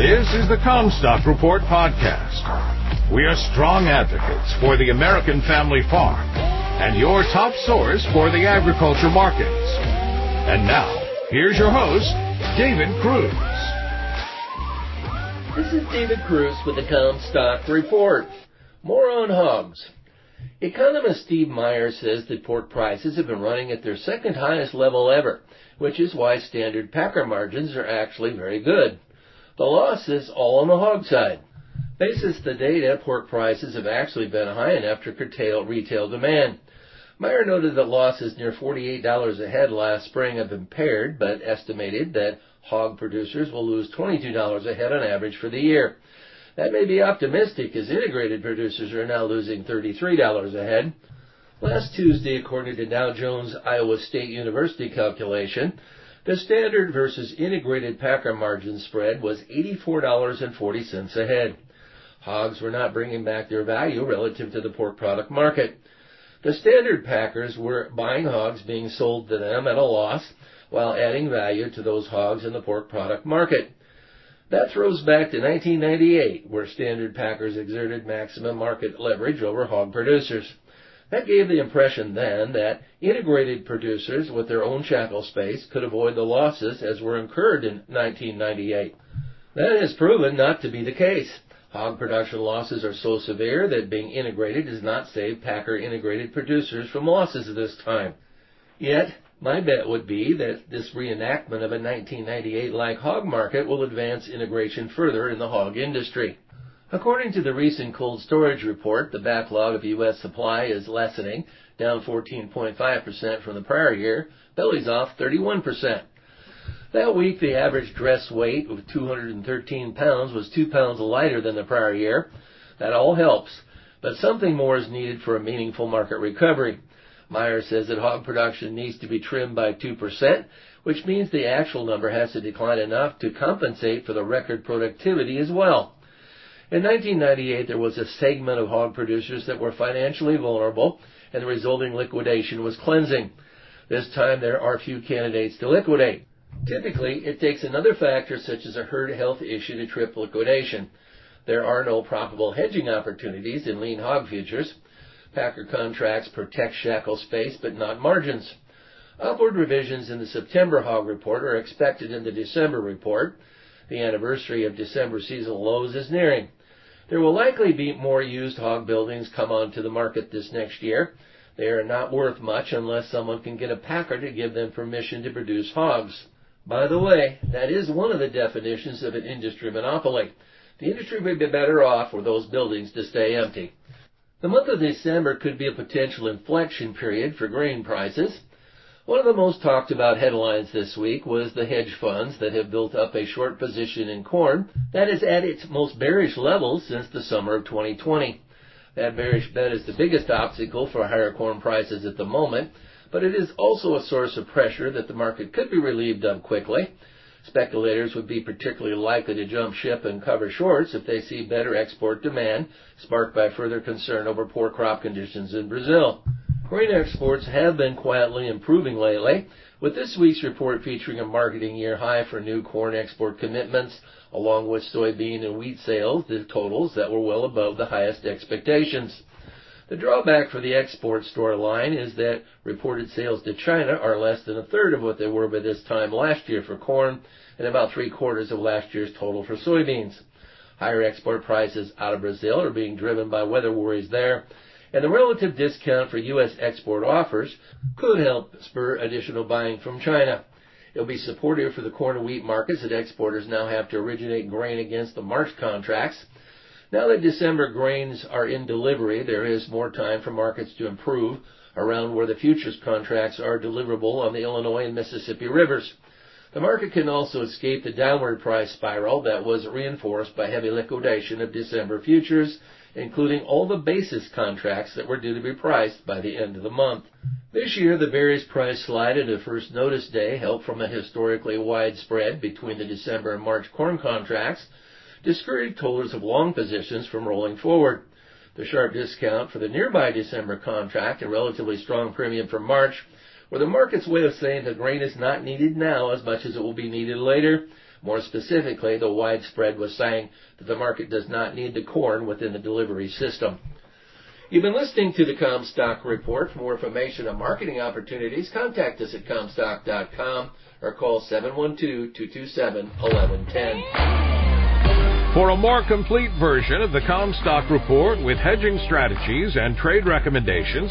This is the CommStock Report podcast. We are strong advocates for the American family farm and your top source for the agriculture markets. And now, here's your host, David Kruse. This is David Kruse with the CommStock Report. More on hogs. Economist Steve Meyer says that pork prices have been running at their second highest level ever, which is why standard packer margins are actually very good. The loss is all on the hog side. Basis the data, pork prices have actually been high enough to curtail retail demand. Meyer noted that losses near $48 a head last spring have impaired, but estimated that hog producers will lose $22 a head on average for the year. That may be optimistic as integrated producers are now losing $33 a head. Last Tuesday, according to Dow Jones Iowa State University calculation, the standard versus integrated packer margin spread was $84.40 a head. Hogs were not bringing back their value relative to the pork product market. The standard packers were buying hogs being sold to them at a loss while adding value to those hogs in the pork product market. That throws back to 1998, where standard packers exerted maximum market leverage over hog producers. That gave the impression then that integrated producers with their own shackle space could avoid the losses as were incurred in 1998. That has proven not to be the case. Hog production losses are so severe that being integrated does not save packer integrated producers from losses at this time. Yet, my bet would be that this reenactment of a 1998 like hog market will advance integration further in the hog industry. According to the recent cold storage report, the backlog of U.S. supply is lessening, down 14.5% from the prior year, bellies off 31%. That week, the average dress weight of 213 pounds was 2 pounds lighter than the prior year. That all helps, but something more is needed for a meaningful market recovery. Meyer says that hog production needs to be trimmed by 2%, which means the actual number has to decline enough to compensate for the record productivity as well. In 1998, there was a segment of hog producers that were financially vulnerable, and the resulting liquidation was cleansing. This time, there are few candidates to liquidate. Typically, it takes another factor such as a herd health issue to trip liquidation. There are no probable hedging opportunities in lean hog futures. Packer contracts protect shackle space, but not margins. Upward revisions in the September hog report are expected in the December report. The anniversary of December seasonal lows is nearing. There will likely be more used hog buildings come onto the market this next year. They are not worth much unless someone can get a packer to give them permission to produce hogs. By the way, that is one of the definitions of an industry monopoly. The industry would be better off for those buildings to stay empty. The month of December could be a potential inflection period for grain prices. One of the most talked about headlines this week was the hedge funds that have built up a short position in corn that is at its most bearish levels since the summer of 2020. That bearish bet is the biggest obstacle for higher corn prices at the moment, but it is also a source of pressure that the market could be relieved of quickly. Speculators would be particularly likely to jump ship and cover shorts if they see better export demand, sparked by further concern over poor crop conditions in Brazil. Grain exports have been quietly improving lately, with this week's report featuring a marketing year high for new corn export commitments, along with soybean and wheat sales, the totals that were well above the highest expectations. The drawback for the export store line is that reported sales to China are less than a third of what they were by this time last year for corn and about three quarters of last year's total for soybeans. Higher export prices out of Brazil are being driven by weather worries there, and the relative discount for U.S. export offers could help spur additional buying from China. It'll be supportive for the corn and wheat markets that exporters now have to originate grain against the March contracts. Now that December grains are in delivery, there is more time for markets to improve around where the futures contracts are deliverable on the Illinois and Mississippi rivers. The market can also escape the downward price spiral that was reinforced by heavy liquidation of December futures including all the basis contracts that were due to be priced by the end of the month. This year, the various price slide into first notice day helped from a historically wide spread between the December and March corn contracts, discouraged holders of long positions from rolling forward. The sharp discount for the nearby December contract and relatively strong premium for March or the market's way of saying the grain is not needed now as much as it will be needed later. More specifically, the widespread was saying that the market does not need the corn within the delivery system. You've been listening to the CommStock Report. For more information on marketing opportunities, contact us at Commstock.com or call 712-227-1110. For a more complete version of the CommStock Report with hedging strategies and trade recommendations,